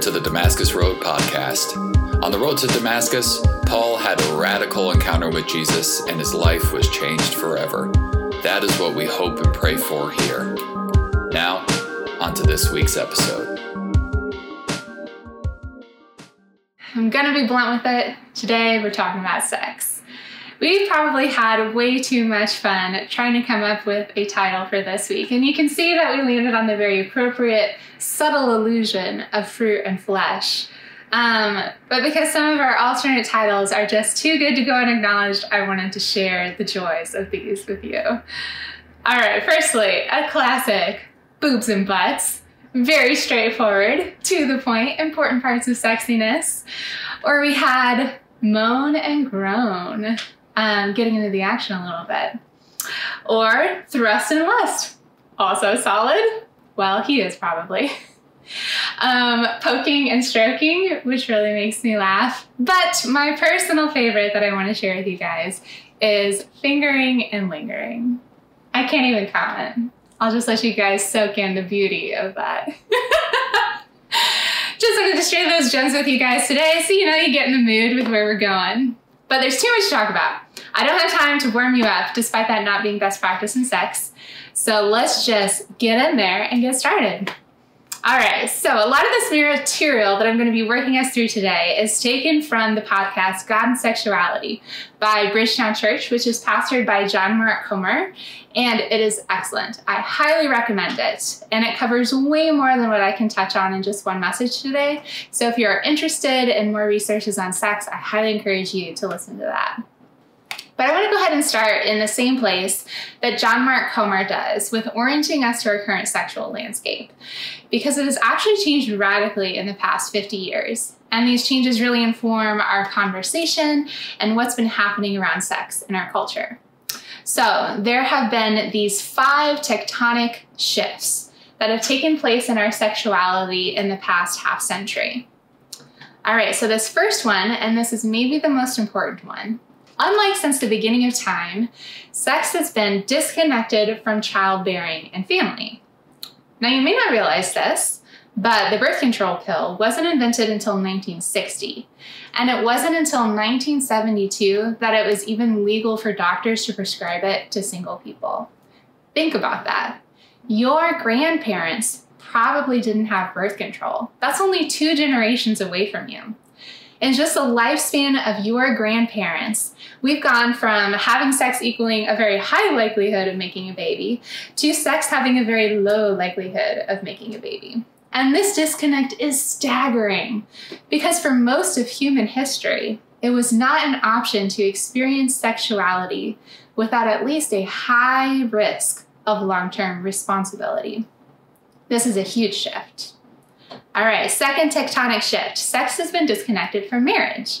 To the Damascus Road podcast. On the road to Damascus, Paul had a radical encounter with Jesus and his life was changed forever. That is what we hope and pray for here. Now, on to this week's episode. I'm gonna be blunt with it. Today we're talking about sex. We've probably had way too much fun trying to come up with a title for this week, and you can see that we landed on the very appropriate, subtle illusion of fruit and flesh. Um, but because some of our alternate titles are just too good to go unacknowledged, I wanted to share the joys of these with you. All right, firstly, a classic boobs and butts. Very straightforward, to the point, important parts of sexiness. Or we had moan and groan um, getting into the action a little bit. Or thrust and lust, also solid. Well, he is probably. Um, poking and stroking, which really makes me laugh. But my personal favorite that I want to share with you guys is fingering and lingering. I can't even comment. I'll just let you guys soak in the beauty of that. just wanted to share those gems with you guys today so you know you get in the mood with where we're going. But there's too much to talk about. I don't have time to warm you up, despite that not being best practice in sex. So let's just get in there and get started. All right, so a lot of this material that I'm going to be working us through today is taken from the podcast God and Sexuality by Bridgetown Church, which is pastored by John Mark Comer, and it is excellent. I highly recommend it, and it covers way more than what I can touch on in just one message today. So if you're interested in more resources on sex, I highly encourage you to listen to that. But I want to go ahead and start in the same place that John Mark Comer does with orienting us to our current sexual landscape, because it has actually changed radically in the past 50 years. And these changes really inform our conversation and what's been happening around sex in our culture. So, there have been these five tectonic shifts that have taken place in our sexuality in the past half century. All right, so this first one, and this is maybe the most important one, Unlike since the beginning of time, sex has been disconnected from childbearing and family. Now, you may not realize this, but the birth control pill wasn't invented until 1960. And it wasn't until 1972 that it was even legal for doctors to prescribe it to single people. Think about that. Your grandparents probably didn't have birth control. That's only two generations away from you. In just the lifespan of your grandparents, we've gone from having sex equaling a very high likelihood of making a baby to sex having a very low likelihood of making a baby. And this disconnect is staggering because for most of human history, it was not an option to experience sexuality without at least a high risk of long term responsibility. This is a huge shift. All right, second tectonic shift sex has been disconnected from marriage.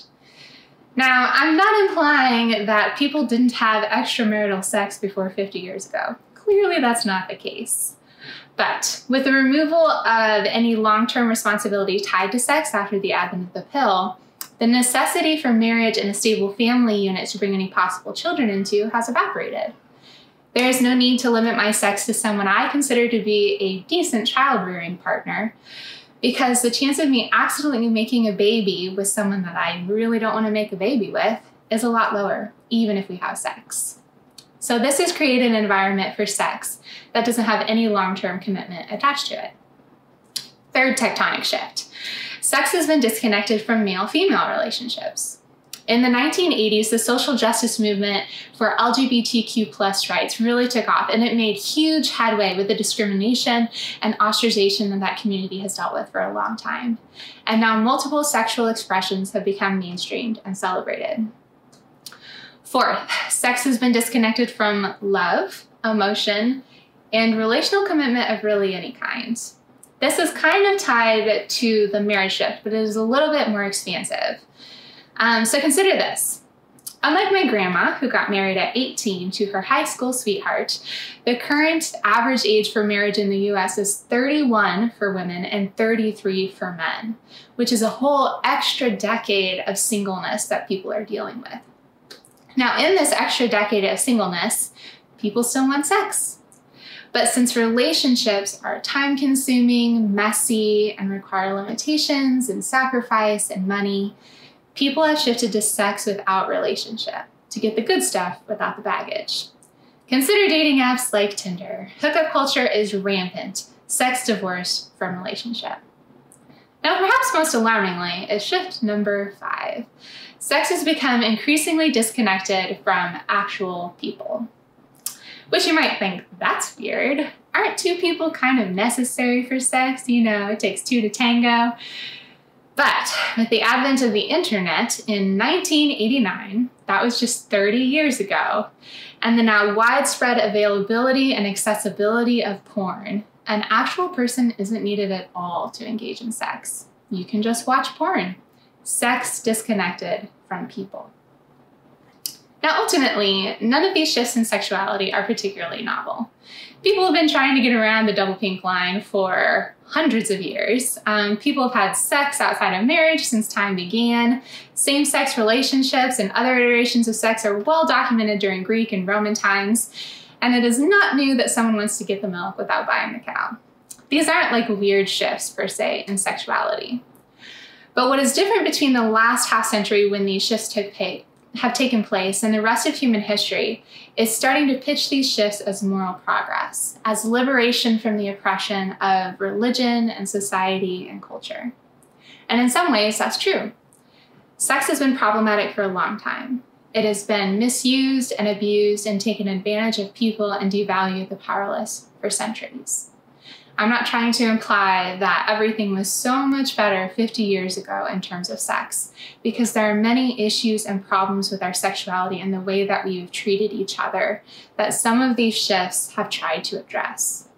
Now, I'm not implying that people didn't have extramarital sex before 50 years ago. Clearly, that's not the case. But with the removal of any long term responsibility tied to sex after the advent of the pill, the necessity for marriage and a stable family unit to bring any possible children into has evaporated. There is no need to limit my sex to someone I consider to be a decent child rearing partner, because the chance of me accidentally making a baby with someone that I really don't want to make a baby with is a lot lower, even if we have sex. So, this has created an environment for sex that doesn't have any long term commitment attached to it. Third tectonic shift sex has been disconnected from male female relationships. In the 1980s, the social justice movement for LGBTQ plus rights really took off, and it made huge headway with the discrimination and ostracization that that community has dealt with for a long time. And now multiple sexual expressions have become mainstreamed and celebrated. Fourth, sex has been disconnected from love, emotion, and relational commitment of really any kind. This is kind of tied to the marriage shift, but it is a little bit more expansive. Um, so consider this. Unlike my grandma, who got married at 18 to her high school sweetheart, the current average age for marriage in the US is 31 for women and 33 for men, which is a whole extra decade of singleness that people are dealing with. Now, in this extra decade of singleness, people still want sex. But since relationships are time consuming, messy, and require limitations and sacrifice and money, people have shifted to sex without relationship to get the good stuff without the baggage. Consider dating apps like Tinder. Hookup culture is rampant, sex divorced from relationship. Now, perhaps most alarmingly, is shift number five. Sex has become increasingly disconnected from actual people. Which you might think, that's weird. Aren't two people kind of necessary for sex? You know, it takes two to tango. But with the advent of the internet in 1989, that was just 30 years ago, and the now widespread availability and accessibility of porn, an actual person isn't needed at all to engage in sex. You can just watch porn. Sex disconnected from people. Now, ultimately, none of these shifts in sexuality are particularly novel. People have been trying to get around the double pink line for hundreds of years. Um, people have had sex outside of marriage since time began. Same sex relationships and other iterations of sex are well documented during Greek and Roman times. And it is not new that someone wants to get the milk without buying the cow. These aren't like weird shifts per se in sexuality. But what is different between the last half century when these shifts took place have taken place and the rest of human history is starting to pitch these shifts as moral progress, as liberation from the oppression of religion and society and culture. And in some ways, that's true. Sex has been problematic for a long time. It has been misused and abused and taken advantage of people and devalued the powerless for centuries. I'm not trying to imply that everything was so much better 50 years ago in terms of sex, because there are many issues and problems with our sexuality and the way that we've treated each other that some of these shifts have tried to address.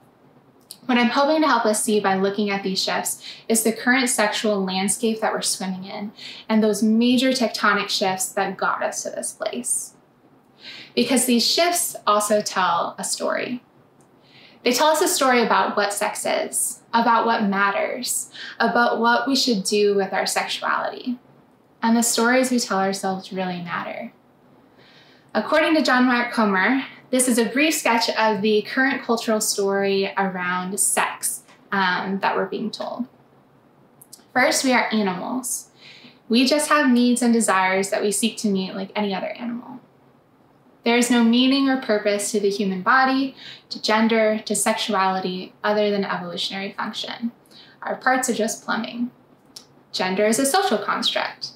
What I'm hoping to help us see by looking at these shifts is the current sexual landscape that we're swimming in and those major tectonic shifts that got us to this place. Because these shifts also tell a story. They tell us a story about what sex is, about what matters, about what we should do with our sexuality. And the stories we tell ourselves really matter. According to John Mark Comer, this is a brief sketch of the current cultural story around sex um, that we're being told. First, we are animals. We just have needs and desires that we seek to meet like any other animal. There is no meaning or purpose to the human body, to gender, to sexuality, other than evolutionary function. Our parts are just plumbing. Gender is a social construct.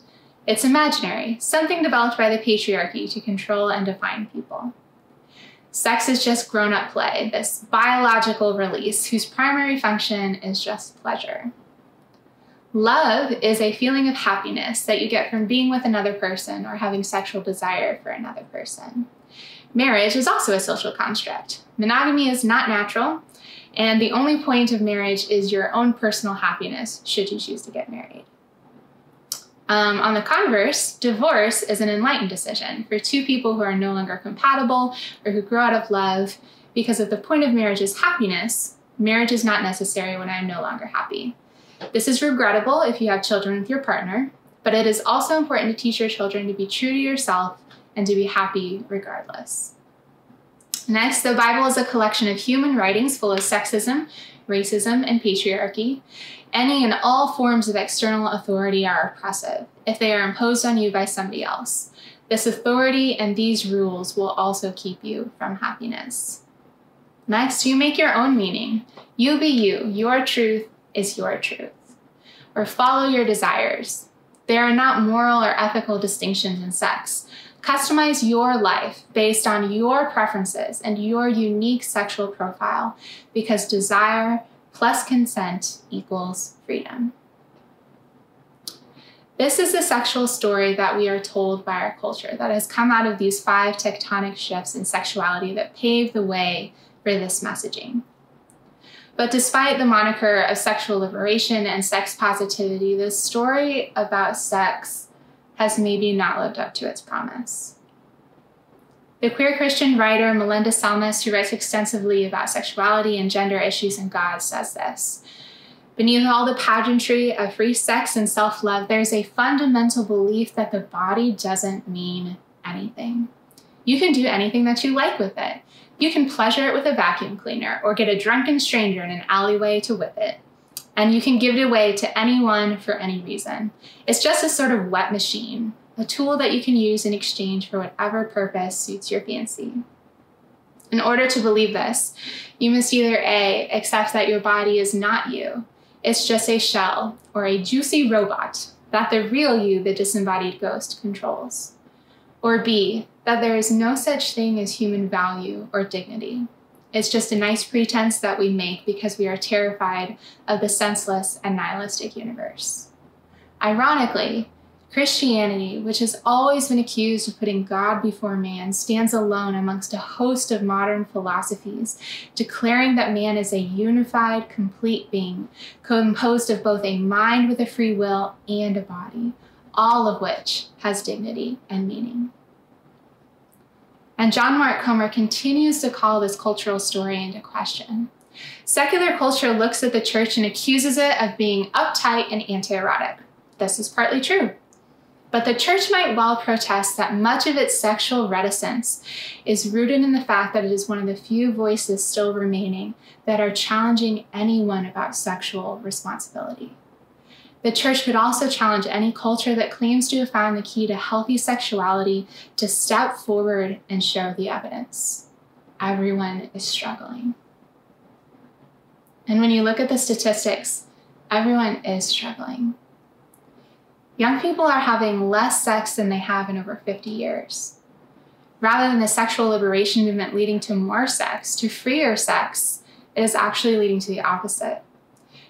It's imaginary, something developed by the patriarchy to control and define people. Sex is just grown up play, this biological release whose primary function is just pleasure. Love is a feeling of happiness that you get from being with another person or having sexual desire for another person. Marriage is also a social construct. Monogamy is not natural, and the only point of marriage is your own personal happiness should you choose to get married. Um, on the converse, divorce is an enlightened decision for two people who are no longer compatible or who grow out of love because if the point of marriage is happiness, marriage is not necessary when I am no longer happy. This is regrettable if you have children with your partner, but it is also important to teach your children to be true to yourself and to be happy regardless. Next, the Bible is a collection of human writings full of sexism, racism, and patriarchy. Any and all forms of external authority are oppressive if they are imposed on you by somebody else. This authority and these rules will also keep you from happiness. Next, you make your own meaning. You be you. Your truth is your truth. Or follow your desires. There are not moral or ethical distinctions in sex. Customize your life based on your preferences and your unique sexual profile because desire plus consent equals freedom. This is the sexual story that we are told by our culture that has come out of these five tectonic shifts in sexuality that pave the way for this messaging. But despite the moniker of sexual liberation and sex positivity, this story about sex has maybe not lived up to its promise. The queer Christian writer Melinda Selmys, who writes extensively about sexuality and gender issues in God, says this Beneath all the pageantry of free sex and self love, there's a fundamental belief that the body doesn't mean anything. You can do anything that you like with it. You can pleasure it with a vacuum cleaner or get a drunken stranger in an alleyway to whip it. And you can give it away to anyone for any reason. It's just a sort of wet machine, a tool that you can use in exchange for whatever purpose suits your fancy. In order to believe this, you must either A, accept that your body is not you, it's just a shell or a juicy robot that the real you, the disembodied ghost, controls. Or B, that there is no such thing as human value or dignity. It's just a nice pretense that we make because we are terrified of the senseless and nihilistic universe. Ironically, Christianity, which has always been accused of putting God before man, stands alone amongst a host of modern philosophies, declaring that man is a unified, complete being, composed of both a mind with a free will and a body, all of which has dignity and meaning. And John Mark Comer continues to call this cultural story into question. Secular culture looks at the church and accuses it of being uptight and anti erotic. This is partly true. But the church might well protest that much of its sexual reticence is rooted in the fact that it is one of the few voices still remaining that are challenging anyone about sexual responsibility. The church could also challenge any culture that claims to have found the key to healthy sexuality to step forward and show the evidence. Everyone is struggling. And when you look at the statistics, everyone is struggling. Young people are having less sex than they have in over 50 years. Rather than the sexual liberation movement leading to more sex, to freer sex, it is actually leading to the opposite.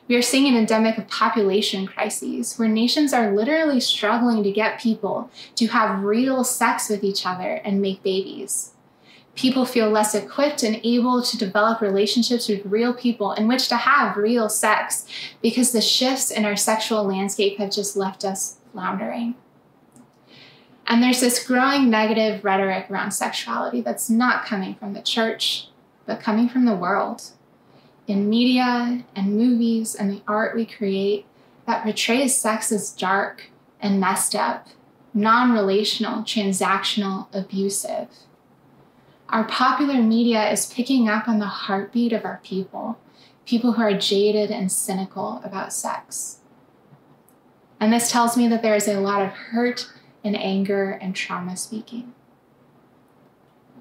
We are seeing an endemic of population crises where nations are literally struggling to get people to have real sex with each other and make babies. People feel less equipped and able to develop relationships with real people in which to have real sex because the shifts in our sexual landscape have just left us floundering. And there's this growing negative rhetoric around sexuality that's not coming from the church, but coming from the world. In media and movies and the art we create that portrays sex as dark and messed up, non relational, transactional, abusive. Our popular media is picking up on the heartbeat of our people, people who are jaded and cynical about sex. And this tells me that there is a lot of hurt and anger and trauma speaking.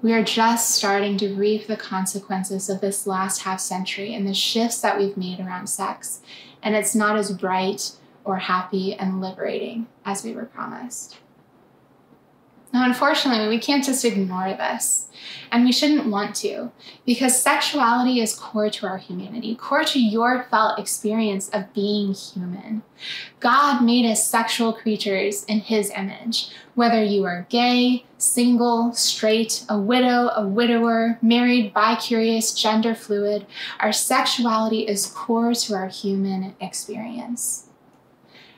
We are just starting to reap the consequences of this last half century and the shifts that we've made around sex, and it's not as bright or happy and liberating as we were promised. Now, unfortunately, we can't just ignore this, and we shouldn't want to, because sexuality is core to our humanity, core to your felt experience of being human. God made us sexual creatures in His image. Whether you are gay, single, straight, a widow, a widower, married, bi-curious, gender fluid, our sexuality is core to our human experience.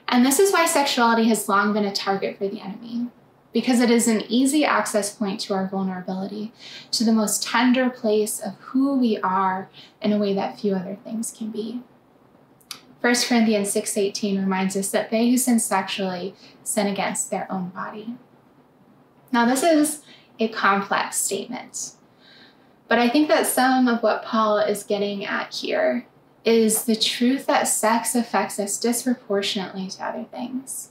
And this is why sexuality has long been a target for the enemy because it is an easy access point to our vulnerability, to the most tender place of who we are in a way that few other things can be. 1 Corinthians 6:18 reminds us that they who sin sexually sin against their own body. Now this is a complex statement. But I think that some of what Paul is getting at here is the truth that sex affects us disproportionately to other things.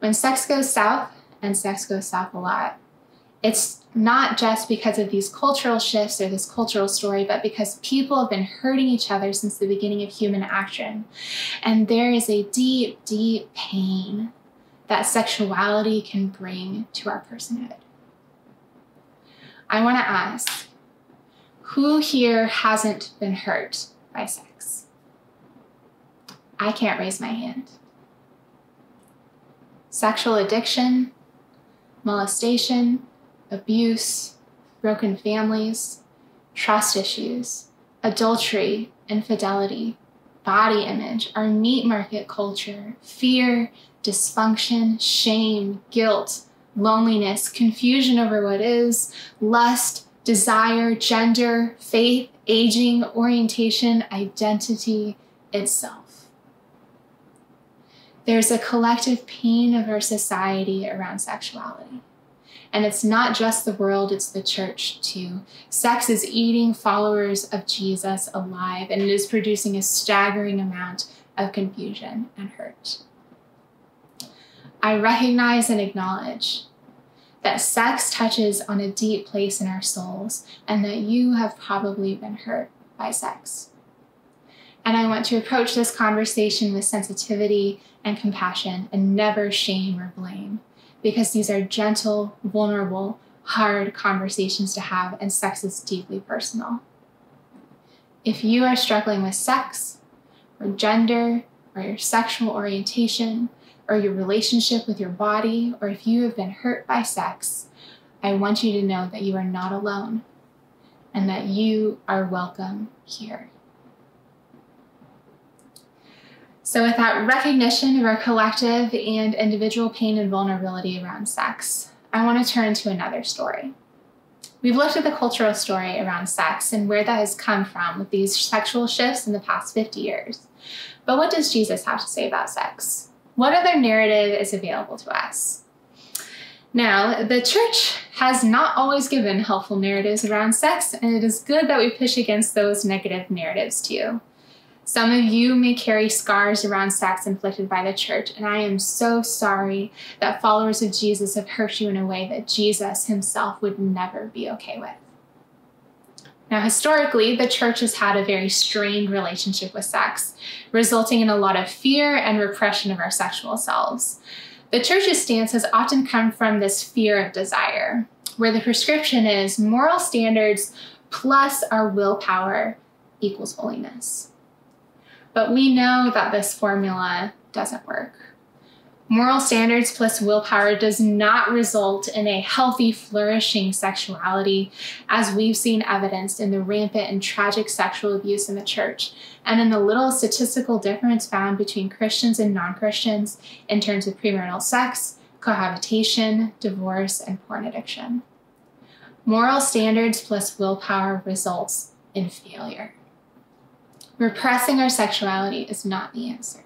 When sex goes south, and sex goes south a lot. It's not just because of these cultural shifts or this cultural story, but because people have been hurting each other since the beginning of human action. And there is a deep, deep pain that sexuality can bring to our personhood. I want to ask who here hasn't been hurt by sex? I can't raise my hand. Sexual addiction, molestation, abuse, broken families, trust issues, adultery, infidelity, body image, our meat market culture, fear, dysfunction, shame, guilt, loneliness, confusion over what is, lust, desire, gender, faith, aging, orientation, identity itself. There's a collective pain of our society around sexuality. And it's not just the world, it's the church too. Sex is eating followers of Jesus alive, and it is producing a staggering amount of confusion and hurt. I recognize and acknowledge that sex touches on a deep place in our souls, and that you have probably been hurt by sex. And I want to approach this conversation with sensitivity and compassion and never shame or blame because these are gentle, vulnerable, hard conversations to have, and sex is deeply personal. If you are struggling with sex, or gender, or your sexual orientation, or your relationship with your body, or if you have been hurt by sex, I want you to know that you are not alone and that you are welcome here. So, with that recognition of our collective and individual pain and vulnerability around sex, I want to turn to another story. We've looked at the cultural story around sex and where that has come from with these sexual shifts in the past 50 years. But what does Jesus have to say about sex? What other narrative is available to us? Now, the church has not always given helpful narratives around sex, and it is good that we push against those negative narratives too. Some of you may carry scars around sex inflicted by the church, and I am so sorry that followers of Jesus have hurt you in a way that Jesus himself would never be okay with. Now, historically, the church has had a very strained relationship with sex, resulting in a lot of fear and repression of our sexual selves. The church's stance has often come from this fear of desire, where the prescription is moral standards plus our willpower equals holiness. But we know that this formula doesn't work. Moral standards plus willpower does not result in a healthy, flourishing sexuality, as we've seen evidenced in the rampant and tragic sexual abuse in the church, and in the little statistical difference found between Christians and non Christians in terms of premarital sex, cohabitation, divorce, and porn addiction. Moral standards plus willpower results in failure. Repressing our sexuality is not the answer.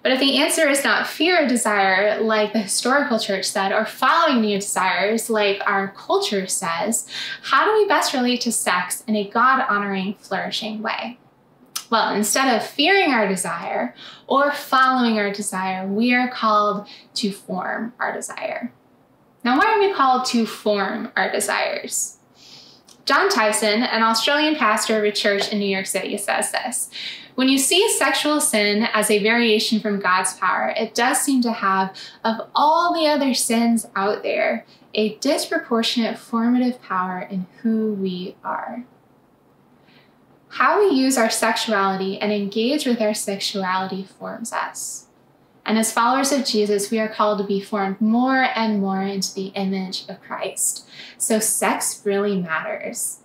But if the answer is not fear of desire, like the historical church said, or following new desires, like our culture says, how do we best relate to sex in a God honoring, flourishing way? Well, instead of fearing our desire or following our desire, we are called to form our desire. Now, why are we called to form our desires? Jon Tyson, an Australian pastor of a church in New York City, says this When you see sexual sin as a variation from God's power, it does seem to have, of all the other sins out there, a disproportionate formative power in who we are. How we use our sexuality and engage with our sexuality forms us. And as followers of Jesus, we are called to be formed more and more into the image of Christ. So sex really matters.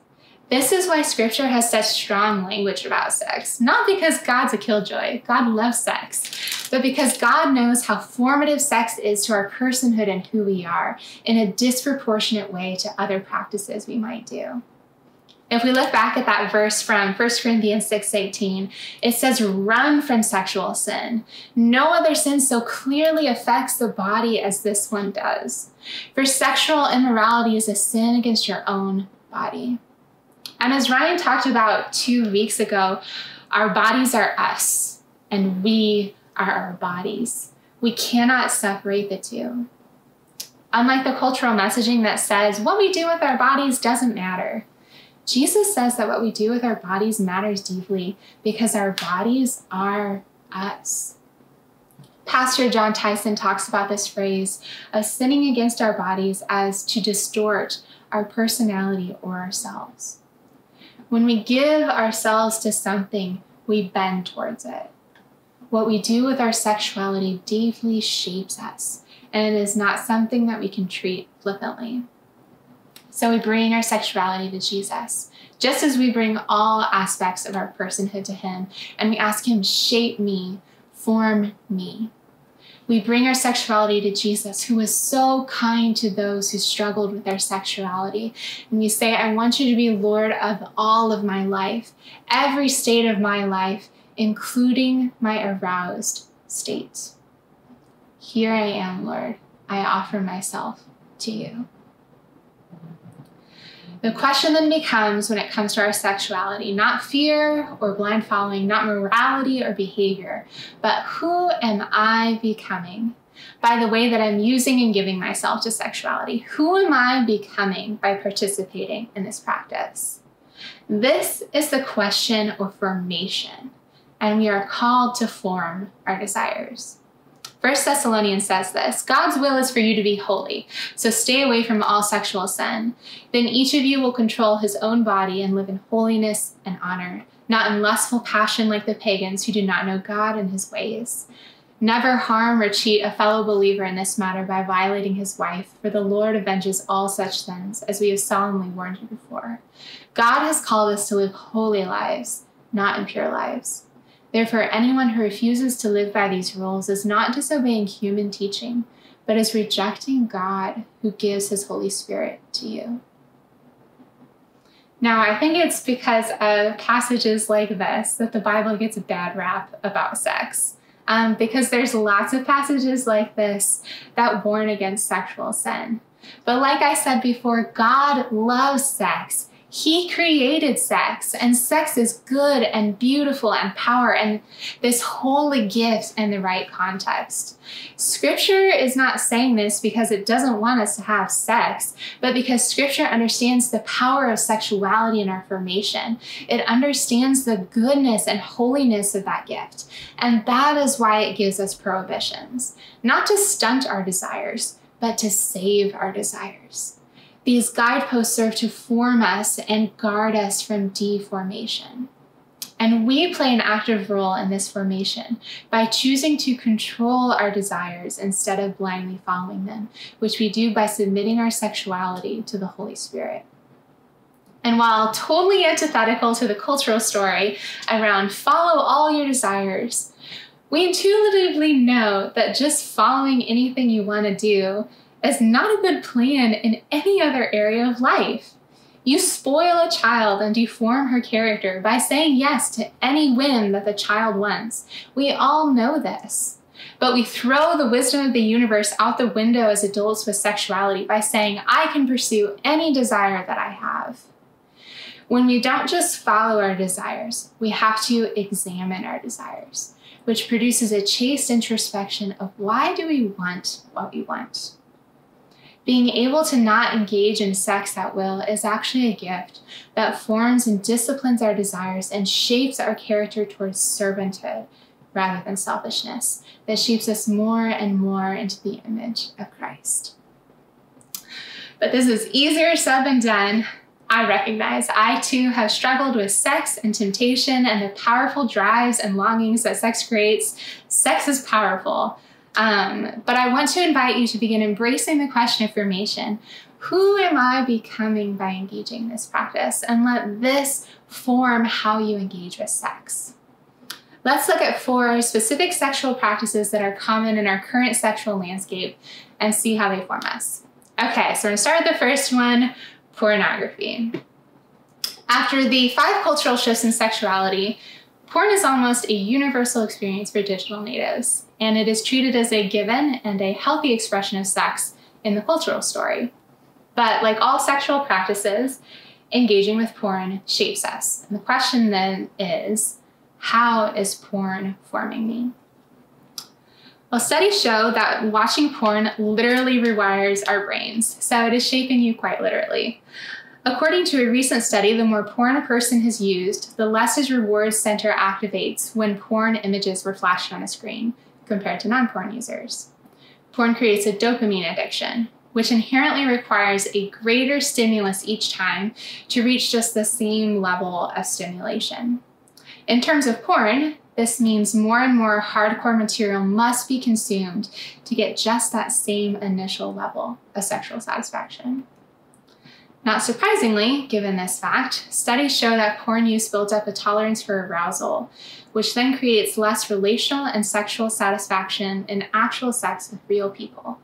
This is why scripture has such strong language about sex. Not because God's a killjoy, God loves sex, but because God knows how formative sex is to our personhood and who we are in a disproportionate way to other practices we might do. If we look back at that verse from 1 Corinthians 6:18, it says run from sexual sin. No other sin so clearly affects the body as this one does. For sexual immorality is a sin against your own body. And as Ryan talked about 2 weeks ago, our bodies are us and we are our bodies. We cannot separate the two. Unlike the cultural messaging that says what we do with our bodies doesn't matter. Jesus says that what we do with our bodies matters deeply because our bodies are us. Pastor Jon Tyson talks about this phrase of sinning against our bodies as to distort our personality or ourselves. When we give ourselves to something, we bend towards it. What we do with our sexuality deeply shapes us, and it is not something that we can treat flippantly. So we bring our sexuality to Jesus, just as we bring all aspects of our personhood to Him, and we ask Him, shape me, form me. We bring our sexuality to Jesus, who was so kind to those who struggled with their sexuality. And we say, I want you to be Lord of all of my life, every state of my life, including my aroused state. Here I am, Lord. I offer myself. to you? The question then becomes when it comes to our sexuality, not fear or blind following, not morality or behavior, but who am I becoming by the way that I'm using and giving myself to sexuality? Who am I becoming by participating in this practice? This is the question of formation, and we are called to form our desires. First Thessalonians says this God's will is for you to be holy, so stay away from all sexual sin. Then each of you will control his own body and live in holiness and honor, not in lustful passion like the pagans who do not know God and his ways. Never harm or cheat a fellow believer in this matter by violating his wife, for the Lord avenges all such sins, as we have solemnly warned you before. God has called us to live holy lives, not impure lives. Therefore, anyone who refuses to live by these rules is not disobeying human teaching, but is rejecting God who gives his Holy Spirit to you. Now, I think it's because of passages like this that the Bible gets a bad rap about sex. Um, because there's lots of passages like this that warn against sexual sin. But like I said before, God loves sex he created sex, and sex is good and beautiful and power and this holy gift in the right context. Scripture is not saying this because it doesn't want us to have sex, but because Scripture understands the power of sexuality in our formation. It understands the goodness and holiness of that gift. And that is why it gives us prohibitions, not to stunt our desires, but to save our desires. These guideposts serve to form us and guard us from deformation. And we play an active role in this formation by choosing to control our desires instead of blindly following them, which we do by submitting our sexuality to the Holy Spirit. And while totally antithetical to the cultural story around follow all your desires, we intuitively know that just following anything you want to do is not a good plan in any other area of life. You spoil a child and deform her character by saying yes to any whim that the child wants. We all know this. But we throw the wisdom of the universe out the window as adults with sexuality by saying, I can pursue any desire that I have. When we don't just follow our desires, we have to examine our desires, which produces a chaste introspection of why do we want what we want? Being able to not engage in sex at will is actually a gift that forms and disciplines our desires and shapes our character towards servanthood rather than selfishness, that shapes us more and more into the image of Christ. But this is easier said than done. I recognize I too have struggled with sex and temptation and the powerful drives and longings that sex creates. Sex is powerful. Um, but I want to invite you to begin embracing the question of formation. Who am I becoming by engaging this practice? And let this form how you engage with sex. Let's look at four specific sexual practices that are common in our current sexual landscape and see how they form us. Okay, so we're gonna start with the first one pornography. After the five cultural shifts in sexuality, porn is almost a universal experience for digital natives and it is treated as a given and a healthy expression of sex in the cultural story. But like all sexual practices, engaging with porn shapes us. And the question then is how is porn forming me? Well, studies show that watching porn literally rewires our brains, so it is shaping you quite literally. According to a recent study, the more porn a person has used, the less his reward center activates when porn images were flashed on a screen compared to non porn users. Porn creates a dopamine addiction, which inherently requires a greater stimulus each time to reach just the same level of stimulation. In terms of porn, this means more and more hardcore material must be consumed to get just that same initial level of sexual satisfaction. Not surprisingly, given this fact, studies show that porn use builds up a tolerance for arousal, which then creates less relational and sexual satisfaction in actual sex with real people.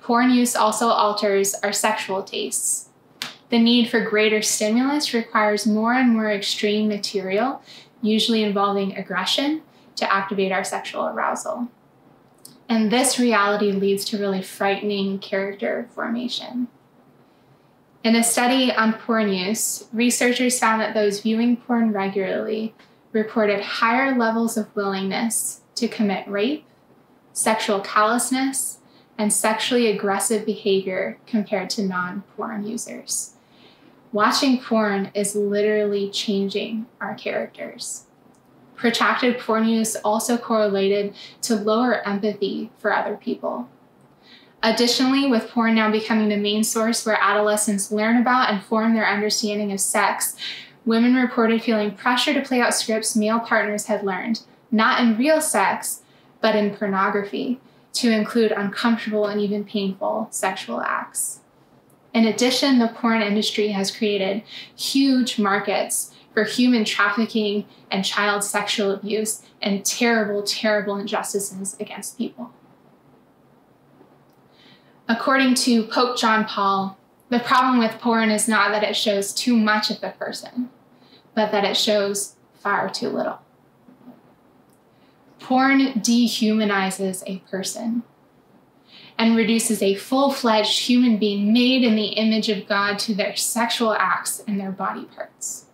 Porn use also alters our sexual tastes. The need for greater stimulus requires more and more extreme material, usually involving aggression, to activate our sexual arousal. And this reality leads to really frightening character formation. In a study on porn use, researchers found that those viewing porn regularly reported higher levels of willingness to commit rape, sexual callousness, and sexually aggressive behavior compared to non porn users. Watching porn is literally changing our characters. Protracted porn use also correlated to lower empathy for other people. Additionally, with porn now becoming the main source where adolescents learn about and form their understanding of sex, women reported feeling pressure to play out scripts male partners had learned, not in real sex, but in pornography, to include uncomfortable and even painful sexual acts. In addition, the porn industry has created huge markets for human trafficking and child sexual abuse and terrible, terrible injustices against people. According to Pope John Paul, the problem with porn is not that it shows too much of the person, but that it shows far too little. Porn dehumanizes a person and reduces a full fledged human being made in the image of God to their sexual acts and their body parts.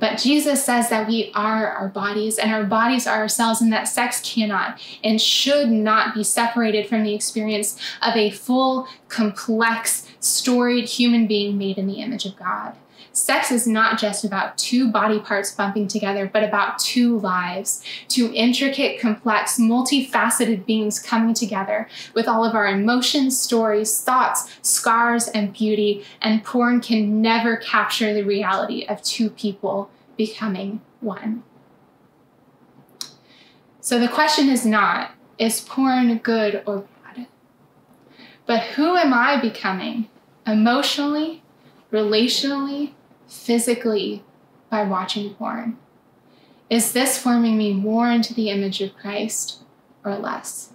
But Jesus says that we are our bodies and our bodies are ourselves, and that sex cannot and should not be separated from the experience of a full, complex, storied human being made in the image of God. Sex is not just about two body parts bumping together, but about two lives, two intricate, complex, multifaceted beings coming together with all of our emotions, stories, thoughts, scars, and beauty. And porn can never capture the reality of two people becoming one. So the question is not, is porn good or bad? But who am I becoming emotionally, relationally, physically by watching porn? Is this forming me more into the image of Christ or less?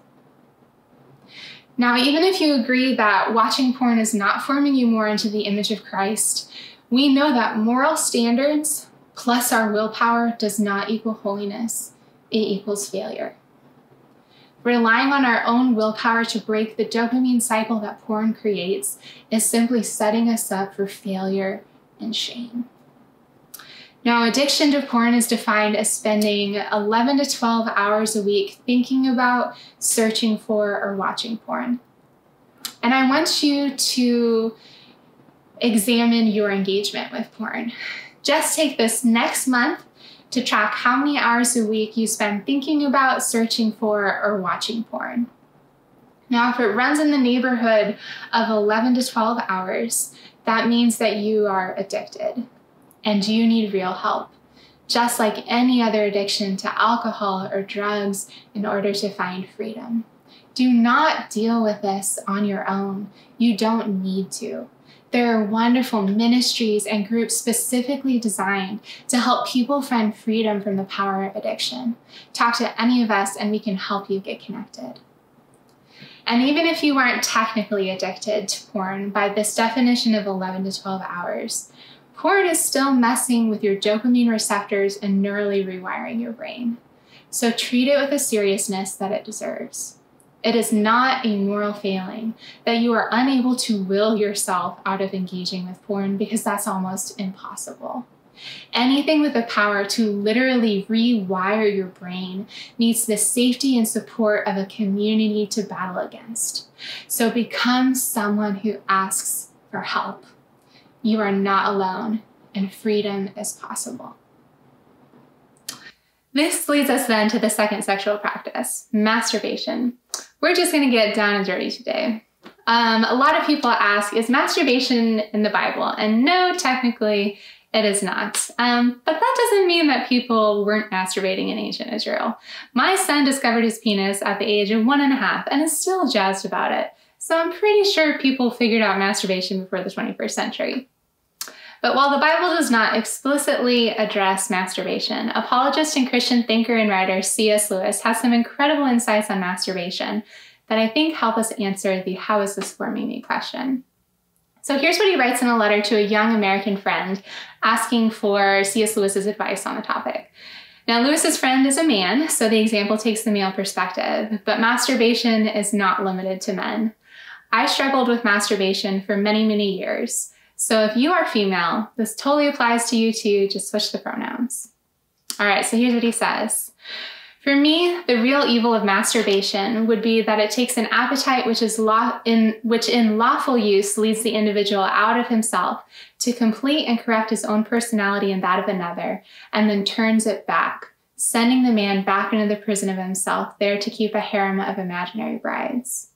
Now, even if you agree that watching porn is not forming you more into the image of Christ, we know that moral standards plus our willpower does not equal holiness, it equals failure. Relying on our own willpower to break the dopamine cycle that porn creates is simply setting us up for failure and shame. Now, addiction to porn is defined as spending 11 to 12 hours a week thinking about, searching for, or watching porn. And I want you to examine your engagement with porn. Just take this next month to track how many hours a week you spend thinking about, searching for, or watching porn. Now, if it runs in the neighborhood of 11 to 12 hours, that means that you are addicted and you need real help, just like any other addiction to alcohol or drugs in order to find freedom. Do not deal with this on your own. You don't need to. There are wonderful ministries and groups specifically designed to help people find freedom from the power of addiction. Talk to any of us and we can help you get connected. And even if you weren't technically addicted to porn by this definition of 11 to 12 hours, porn is still messing with your dopamine receptors and neurally rewiring your brain. So treat it with the seriousness that it deserves. It is not a moral failing that you are unable to will yourself out of engaging with porn because that's almost impossible. Anything with the power to literally rewire your brain needs the safety and support of a community to battle against. So become someone who asks for help. You are not alone, and freedom is possible. This leads us then to the second sexual practice, masturbation. We're just going to get down and dirty today. Um, a lot of people ask, is masturbation in the Bible? And no, technically, it is not. Um, but that doesn't mean that people weren't masturbating in ancient Israel. My son discovered his penis at the age of one and a half and is still jazzed about it. So I'm pretty sure people figured out masturbation before the 21st century. But while the Bible does not explicitly address masturbation, apologist and Christian thinker and writer C.S. Lewis has some incredible insights on masturbation that I think help us answer the how is this forming me question. So here's what he writes in a letter to a young American friend asking for C.S. Lewis's advice on the topic. Now, Lewis's friend is a man, so the example takes the male perspective, but masturbation is not limited to men. I struggled with masturbation for many, many years. So if you are female, this totally applies to you too. Just switch the pronouns. All right, so here's what he says. For me, the real evil of masturbation would be that it takes an appetite which is law- in which in lawful use leads the individual out of himself to complete and correct his own personality and that of another, and then turns it back, sending the man back into the prison of himself, there to keep a harem of imaginary brides.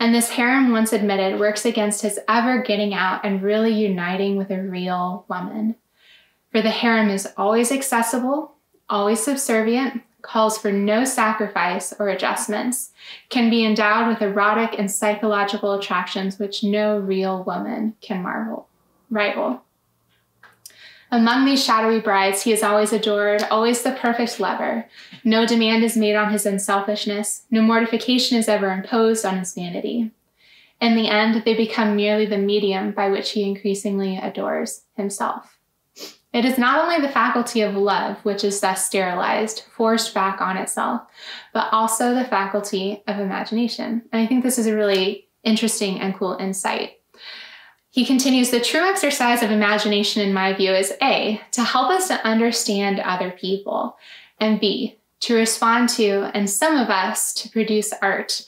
And this harem, once admitted, works against his ever getting out and really uniting with a real woman. For the harem is always accessible, always subservient, calls for no sacrifice or adjustments, can be endowed with erotic and psychological attractions which no real woman can marvel, rival. Among these shadowy brides, he is always adored, always the perfect lover. No demand is made on his unselfishness, no mortification is ever imposed on his vanity. In the end, they become merely the medium by which he increasingly adores himself. It is not only the faculty of love which is thus sterilized, forced back on itself, but also the faculty of imagination. And I think this is a really interesting and cool insight. He continues the true exercise of imagination, in my view, is A, to help us to understand other people, and B, to respond to, and some of us to produce art.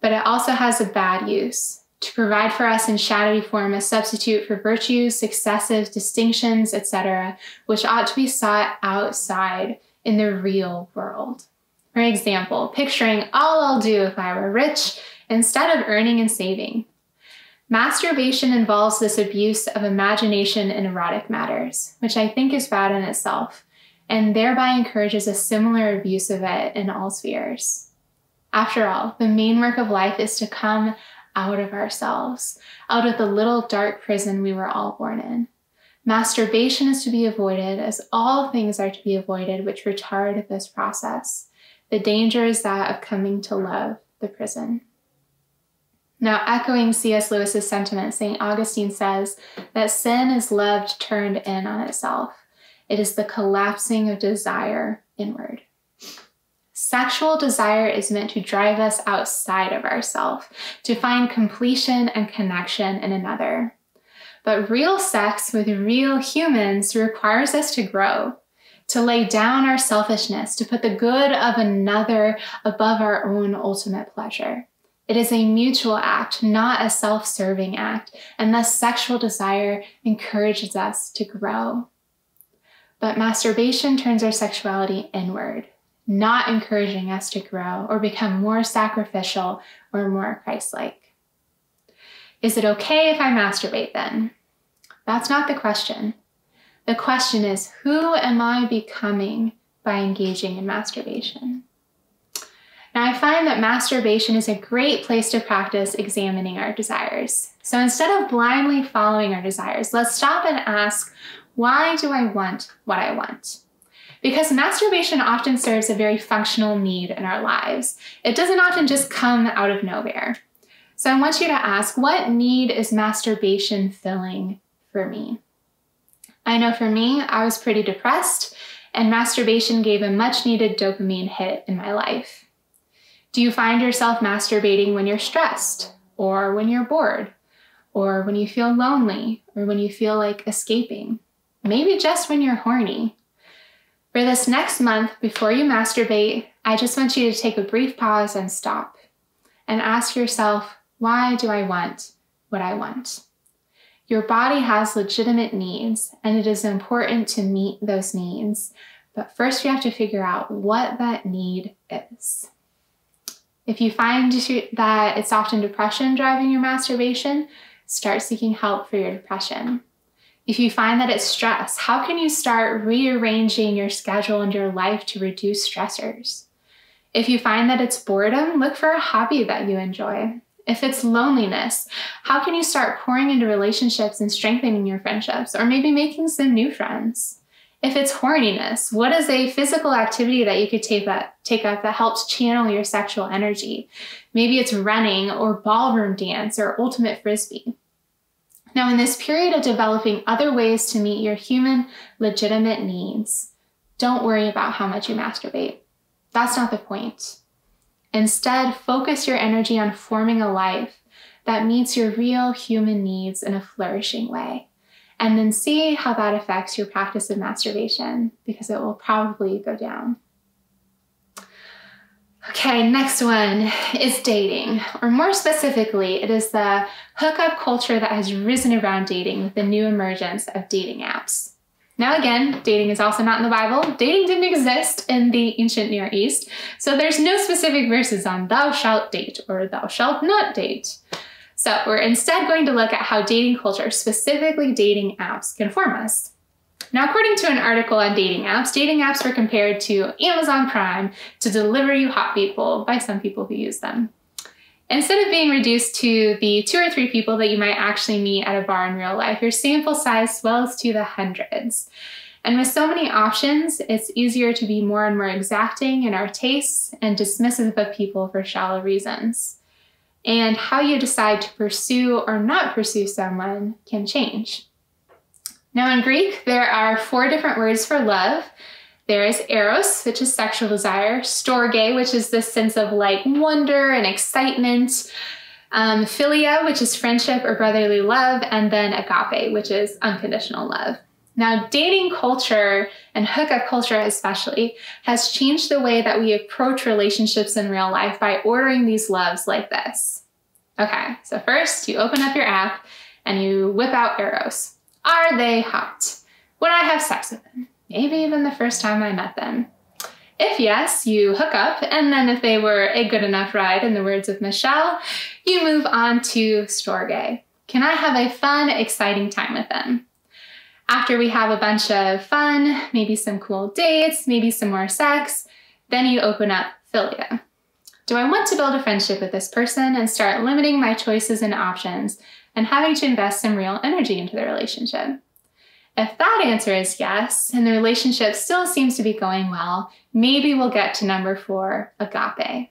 But it also has a bad use to provide for us in shadowy form a substitute for virtues, successes, distinctions, etc., which ought to be sought outside in the real world. For example, picturing all I'll do if I were rich instead of earning and saving. Masturbation involves this abuse of imagination in erotic matters, which I think is bad in itself, and thereby encourages a similar abuse of it in all spheres. After all, the main work of life is to come out of ourselves, out of the little dark prison we were all born in. Masturbation is to be avoided, as all things are to be avoided which retard this process. The danger is that of coming to love the prison. Now, echoing C.S. Lewis's sentiment, St. Augustine says that sin is loved turned in on itself. It is the collapsing of desire inward. Sexual desire is meant to drive us outside of ourselves, to find completion and connection in another. But real sex with real humans requires us to grow, to lay down our selfishness, to put the good of another above our own ultimate pleasure. It is a mutual act, not a self serving act, and thus sexual desire encourages us to grow. But masturbation turns our sexuality inward not encouraging us to grow or become more sacrificial or more Christ like. Is it okay if I masturbate then? That's not the question. The question is who am I becoming by engaging in masturbation? Now, I find that masturbation is a great place to practice examining our desires. So instead of blindly following our desires, let's stop and ask, why do I want what I want? Because masturbation often serves a very functional need in our lives. It doesn't often just come out of nowhere. So I want you to ask what need is masturbation filling for me? I know for me, I was pretty depressed, and masturbation gave a much needed dopamine hit in my life. Do you find yourself masturbating when you're stressed, or when you're bored, or when you feel lonely, or when you feel like escaping? Maybe just when you're horny. For this next month, before you masturbate, I just want you to take a brief pause and stop and ask yourself, why do I want what I want? Your body has legitimate needs, and it is important to meet those needs. But first, you have to figure out what that need is. If you find that it's often depression driving your masturbation, start seeking help for your depression. If you find that it's stress, how can you start rearranging your schedule and your life to reduce stressors? If you find that it's boredom, look for a hobby that you enjoy. If it's loneliness, how can you start pouring into relationships and strengthening your friendships, or maybe making some new friends? If it's horniness, what is a physical activity that you could take up, take up that helps channel your sexual energy? Maybe it's running or ballroom dance or ultimate frisbee. Now, in this period of developing other ways to meet your human legitimate needs, don't worry about how much you masturbate. That's not the point. Instead, focus your energy on forming a life that meets your real human needs in a flourishing way. And then see how that affects your practice of masturbation because it will probably go down. Okay, next one is dating, or more specifically, it is the hookup culture that has risen around dating with the new emergence of dating apps. Now, again, dating is also not in the Bible. Dating didn't exist in the ancient Near East, so there's no specific verses on thou shalt date or thou shalt not date. So, we're instead going to look at how dating culture, specifically dating apps, can form us. Now, according to an article on dating apps, dating apps were compared to Amazon Prime to deliver you hot people by some people who use them. Instead of being reduced to the two or three people that you might actually meet at a bar in real life, your sample size swells to the hundreds. And with so many options, it's easier to be more and more exacting in our tastes and dismissive of people for shallow reasons. And how you decide to pursue or not pursue someone can change. Now, in Greek, there are four different words for love. There is eros, which is sexual desire, storge, which is this sense of like wonder and excitement, um, philia, which is friendship or brotherly love, and then agape, which is unconditional love. Now, dating culture and hookup culture, especially, has changed the way that we approach relationships in real life by ordering these loves like this. Okay, so first you open up your app and you whip out Eros. Are they hot? Would I have sex with them? Maybe even the first time I met them. If yes, you hook up, and then if they were a good enough ride, in the words of Michelle, you move on to Storge. Can I have a fun, exciting time with them? After we have a bunch of fun, maybe some cool dates, maybe some more sex, then you open up Philia. Do I want to build a friendship with this person and start limiting my choices and options and having to invest some real energy into the relationship? If that answer is yes, and the relationship still seems to be going well, maybe we'll get to number four, agape.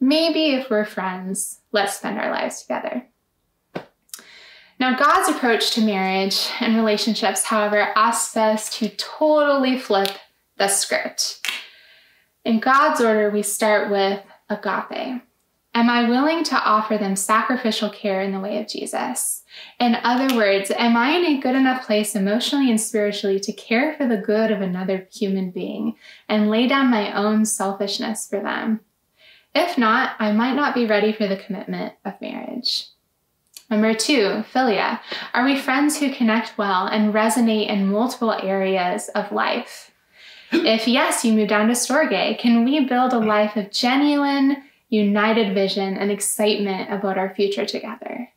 Maybe if we're friends, let's spend our lives together. Now, God's approach to marriage and relationships, however, asks us to totally flip the script. In God's order, we start with agape. Am I willing to offer them sacrificial care in the way of Jesus? In other words, am I in a good enough place emotionally and spiritually to care for the good of another human being and lay down my own selfishness for them? If not, I might not be ready for the commitment of marriage. Number two, philia. Are we friends who connect well and resonate in multiple areas of life? If yes, you move down to Storge. Can we build a life of genuine, united vision and excitement about our future together.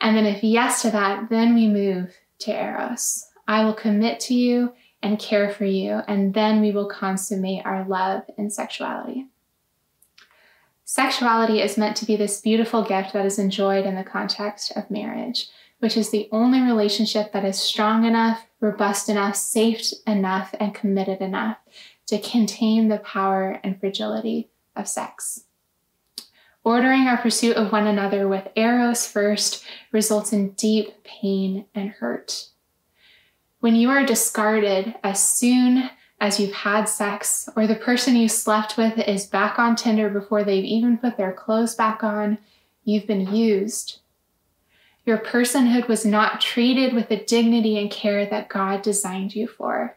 And then, if yes to that, then we move to Eros. I will commit to you and care for you, and then we will consummate our love and sexuality. Sexuality is meant to be this beautiful gift that is enjoyed in the context of marriage, which is the only relationship that is strong enough, robust enough, safe enough, and committed enough to contain the power and fragility of sex. Ordering our pursuit of one another with Eros first results in deep pain and hurt. When you are discarded as soon as you've had sex, or the person you slept with is back on Tinder before they've even put their clothes back on, you've been used. Your personhood was not treated with the dignity and care that God designed you for.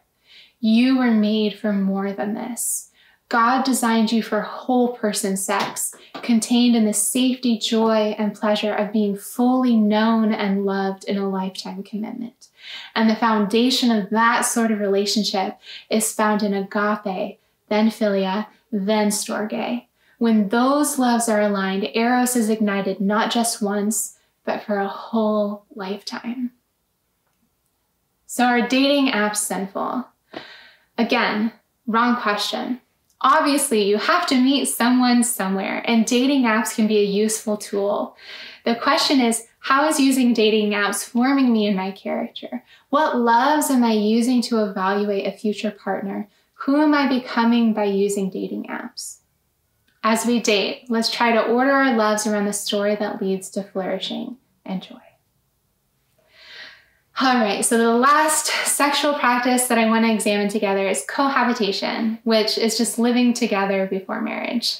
You were made for more than this. God designed you for whole person sex, contained in the safety, joy, and pleasure of being fully known and loved in a lifetime commitment. And the foundation of that sort of relationship is found in agape, then philia, then storge. When those loves are aligned, Eros is ignited not just once, but for a whole lifetime. So, are dating apps sinful? Again, wrong question. Obviously, you have to meet someone somewhere, and dating apps can be a useful tool. The question is, how is using dating apps forming me and my character? What loves am I using to evaluate a future partner? Who am I becoming by using dating apps? As we date, let's try to order our loves around the story that leads to flourishing and joy. All right, so the last sexual practice that I want to examine together is cohabitation, which is just living together before marriage.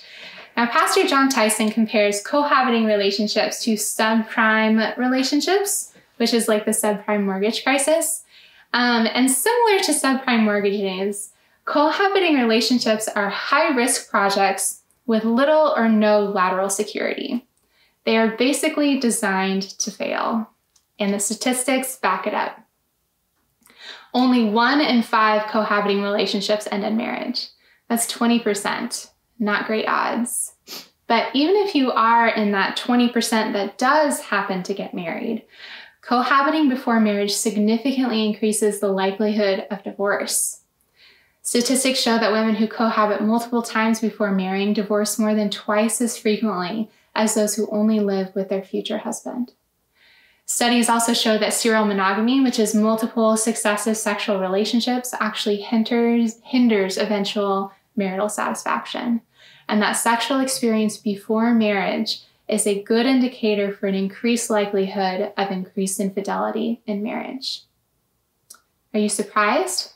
Now, Pastor Jon Tyson compares cohabiting relationships to subprime relationships, which is like the subprime mortgage crisis. Um, and similar to subprime mortgages, cohabiting relationships are high risk projects with little or no lateral security. They are basically designed to fail, and the statistics back it up. Only one in five cohabiting relationships end in marriage. That's 20%. Not great odds. But even if you are in that 20% that does happen to get married, cohabiting before marriage significantly increases the likelihood of divorce. Statistics show that women who cohabit multiple times before marrying divorce more than twice as frequently as those who only live with their future husband. Studies also show that serial monogamy, which is multiple successive sexual relationships, actually hinders, hinders eventual marital satisfaction, and that sexual experience before marriage is a good indicator for an increased likelihood of increased infidelity in marriage. Are you surprised?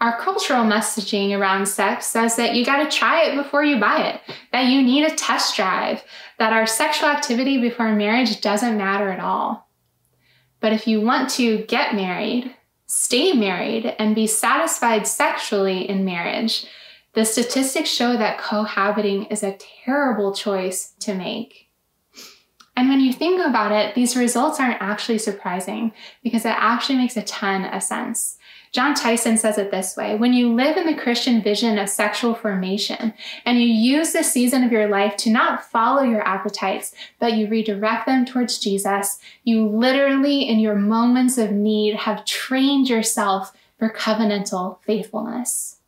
Our cultural messaging around sex says that you got to try it before you buy it, that you need a test drive, that our sexual activity before marriage doesn't matter at all. But if you want to get married, stay married, and be satisfied sexually in marriage, the statistics show that cohabiting is a terrible choice to make. And when you think about it, these results aren't actually surprising because it actually makes a ton of sense. Jon Tyson says it this way When you live in the Christian vision of sexual formation and you use the season of your life to not follow your appetites, but you redirect them towards Jesus, you literally, in your moments of need, have trained yourself for covenantal faithfulness.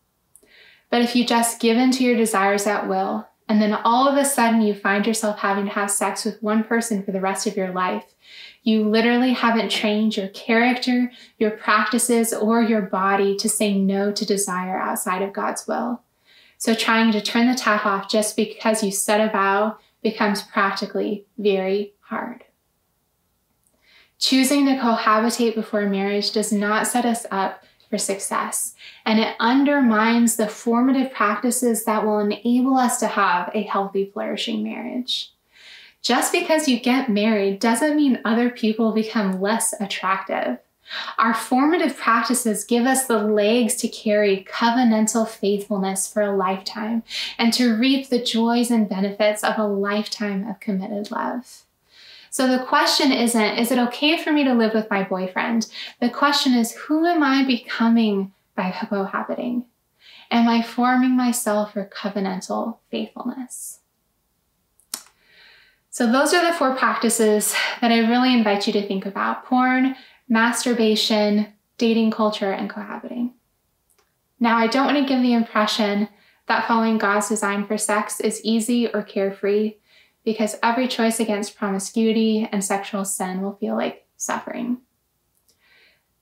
But if you just give in to your desires at will, and then all of a sudden you find yourself having to have sex with one person for the rest of your life, you literally haven't trained your character, your practices, or your body to say no to desire outside of God's will. So trying to turn the tap off just because you set a vow becomes practically very hard. Choosing to cohabitate before marriage does not set us up for success, and it undermines the formative practices that will enable us to have a healthy, flourishing marriage. Just because you get married doesn't mean other people become less attractive. Our formative practices give us the legs to carry covenantal faithfulness for a lifetime and to reap the joys and benefits of a lifetime of committed love. So the question isn't, is it okay for me to live with my boyfriend? The question is, who am I becoming by cohabiting? Am I forming myself for covenantal faithfulness? So, those are the four practices that I really invite you to think about porn, masturbation, dating culture, and cohabiting. Now, I don't want to give the impression that following God's design for sex is easy or carefree, because every choice against promiscuity and sexual sin will feel like suffering.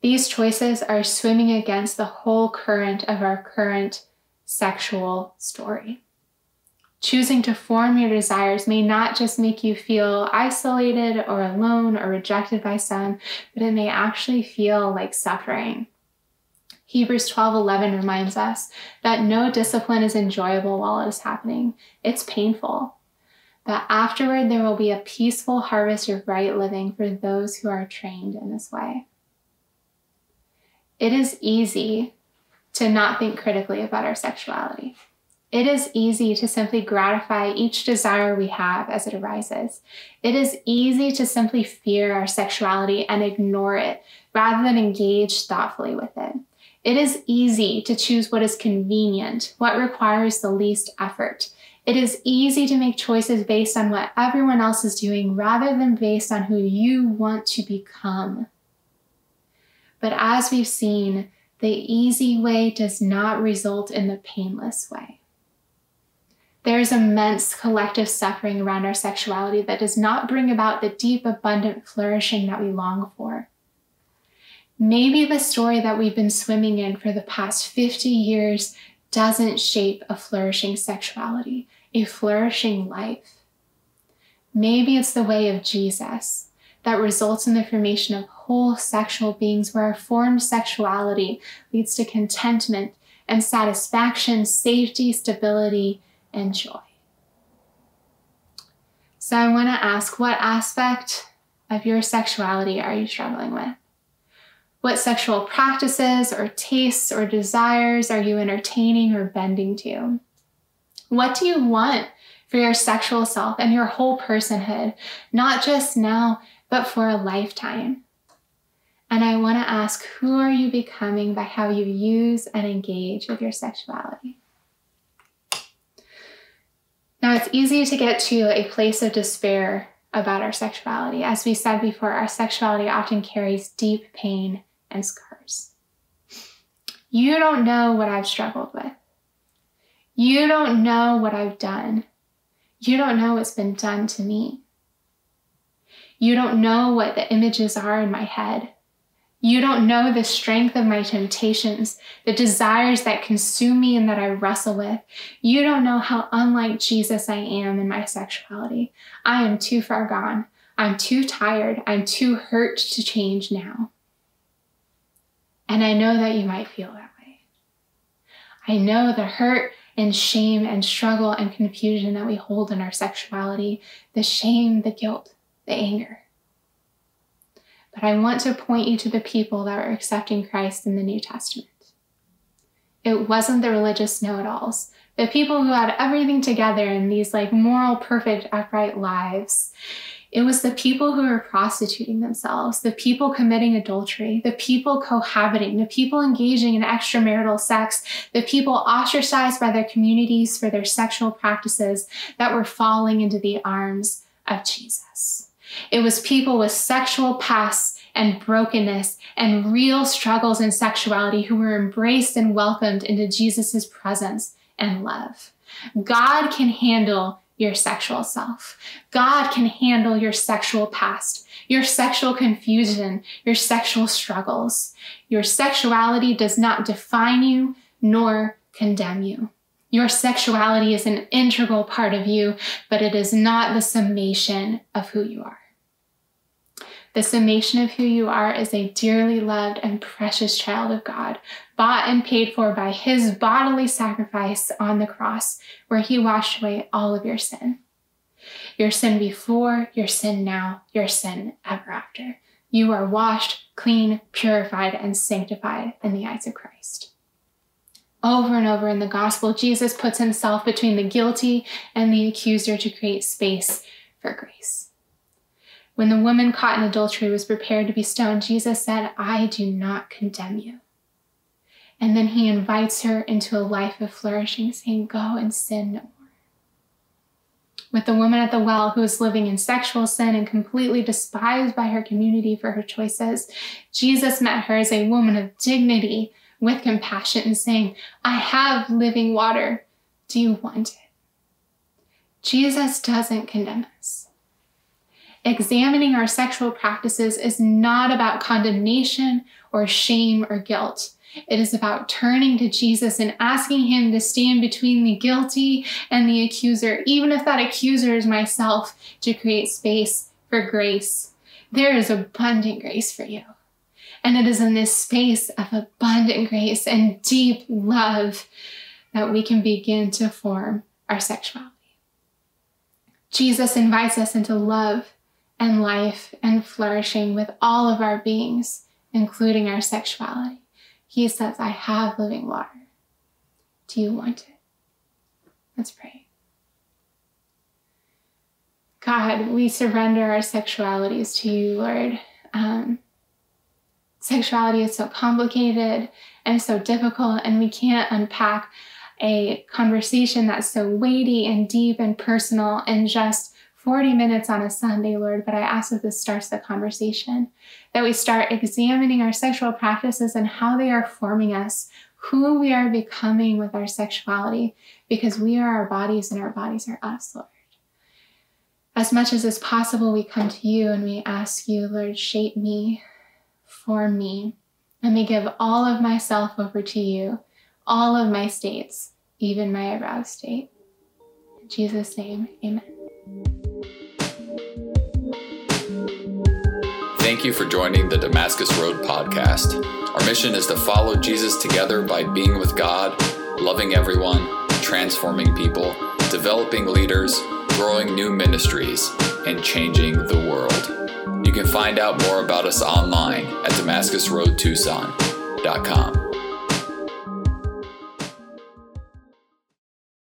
These choices are swimming against the whole current of our current sexual story. Choosing to form your desires may not just make you feel isolated or alone or rejected by some, but it may actually feel like suffering. Hebrews 12:11 reminds us that no discipline is enjoyable while it is happening. It's painful. But afterward there will be a peaceful harvest of right living for those who are trained in this way. It is easy to not think critically about our sexuality. It is easy to simply gratify each desire we have as it arises. It is easy to simply fear our sexuality and ignore it rather than engage thoughtfully with it. It is easy to choose what is convenient, what requires the least effort. It is easy to make choices based on what everyone else is doing rather than based on who you want to become. But as we've seen, the easy way does not result in the painless way. There is immense collective suffering around our sexuality that does not bring about the deep, abundant flourishing that we long for. Maybe the story that we've been swimming in for the past 50 years doesn't shape a flourishing sexuality, a flourishing life. Maybe it's the way of Jesus that results in the formation of whole sexual beings where our formed sexuality leads to contentment and satisfaction, safety, stability, and joy. So I want to ask what aspect of your sexuality are you struggling with? What sexual practices or tastes or desires are you entertaining or bending to? What do you want for your sexual self and your whole personhood, not just now, but for a lifetime? And I want to ask who are you becoming by how you use and engage with your sexuality? Now, it's easy to get to a place of despair about our sexuality. As we said before, our sexuality often carries deep pain and scars. You don't know what I've struggled with. You don't know what I've done. You don't know what's been done to me. You don't know what the images are in my head. You don't know the strength of my temptations, the desires that consume me and that I wrestle with. You don't know how unlike Jesus I am in my sexuality. I am too far gone. I'm too tired. I'm too hurt to change now. And I know that you might feel that way. I know the hurt and shame and struggle and confusion that we hold in our sexuality the shame, the guilt, the anger. But I want to point you to the people that were accepting Christ in the New Testament. It wasn't the religious know it alls, the people who had everything together in these like moral, perfect, upright lives. It was the people who were prostituting themselves, the people committing adultery, the people cohabiting, the people engaging in extramarital sex, the people ostracized by their communities for their sexual practices that were falling into the arms of Jesus. It was people with sexual pasts and brokenness and real struggles in sexuality who were embraced and welcomed into Jesus' presence and love. God can handle your sexual self. God can handle your sexual past, your sexual confusion, your sexual struggles. Your sexuality does not define you nor condemn you. Your sexuality is an integral part of you, but it is not the summation of who you are. The summation of who you are is a dearly loved and precious child of God, bought and paid for by his bodily sacrifice on the cross, where he washed away all of your sin. Your sin before, your sin now, your sin ever after. You are washed, clean, purified, and sanctified in the eyes of Christ. Over and over in the gospel, Jesus puts himself between the guilty and the accuser to create space for grace. When the woman caught in adultery was prepared to be stoned, Jesus said, I do not condemn you. And then he invites her into a life of flourishing, saying, Go and sin no more. With the woman at the well who was living in sexual sin and completely despised by her community for her choices, Jesus met her as a woman of dignity with compassion and saying, I have living water. Do you want it? Jesus doesn't condemn us examining our sexual practices is not about condemnation or shame or guilt. It is about turning to Jesus and asking Him to stand between the guilty and the accuser, even if that accuser is myself, to create space for grace. There is abundant grace for you. And it is in this space of abundant grace and deep love that we can begin to form our sexuality. Jesus invites us into love and life and flourishing with all of our beings, including our sexuality. He says, I have living water. Do you want it? Let's pray. God, we surrender our sexualities to you, Lord. Um, sexuality is so complicated and so difficult, and we can't unpack a conversation that's so weighty and deep and personal and just 40 minutes on a Sunday, Lord, but I ask that this starts the conversation, that we start examining our sexual practices and how they are forming us, who we are becoming with our sexuality, because we are our bodies and our bodies are us, Lord. As much as is possible, we come to you and we ask you, Lord, shape me, form me. Let me give all of myself over to you, all of my states, even my aroused state. In Jesus' name, amen. Thank you for joining the Damascus Road podcast. Our mission is to follow Jesus together by being with God, loving everyone, transforming people, developing leaders, growing new ministries, and changing the world. You can find out more about us online at DamascusRoadTucson.com.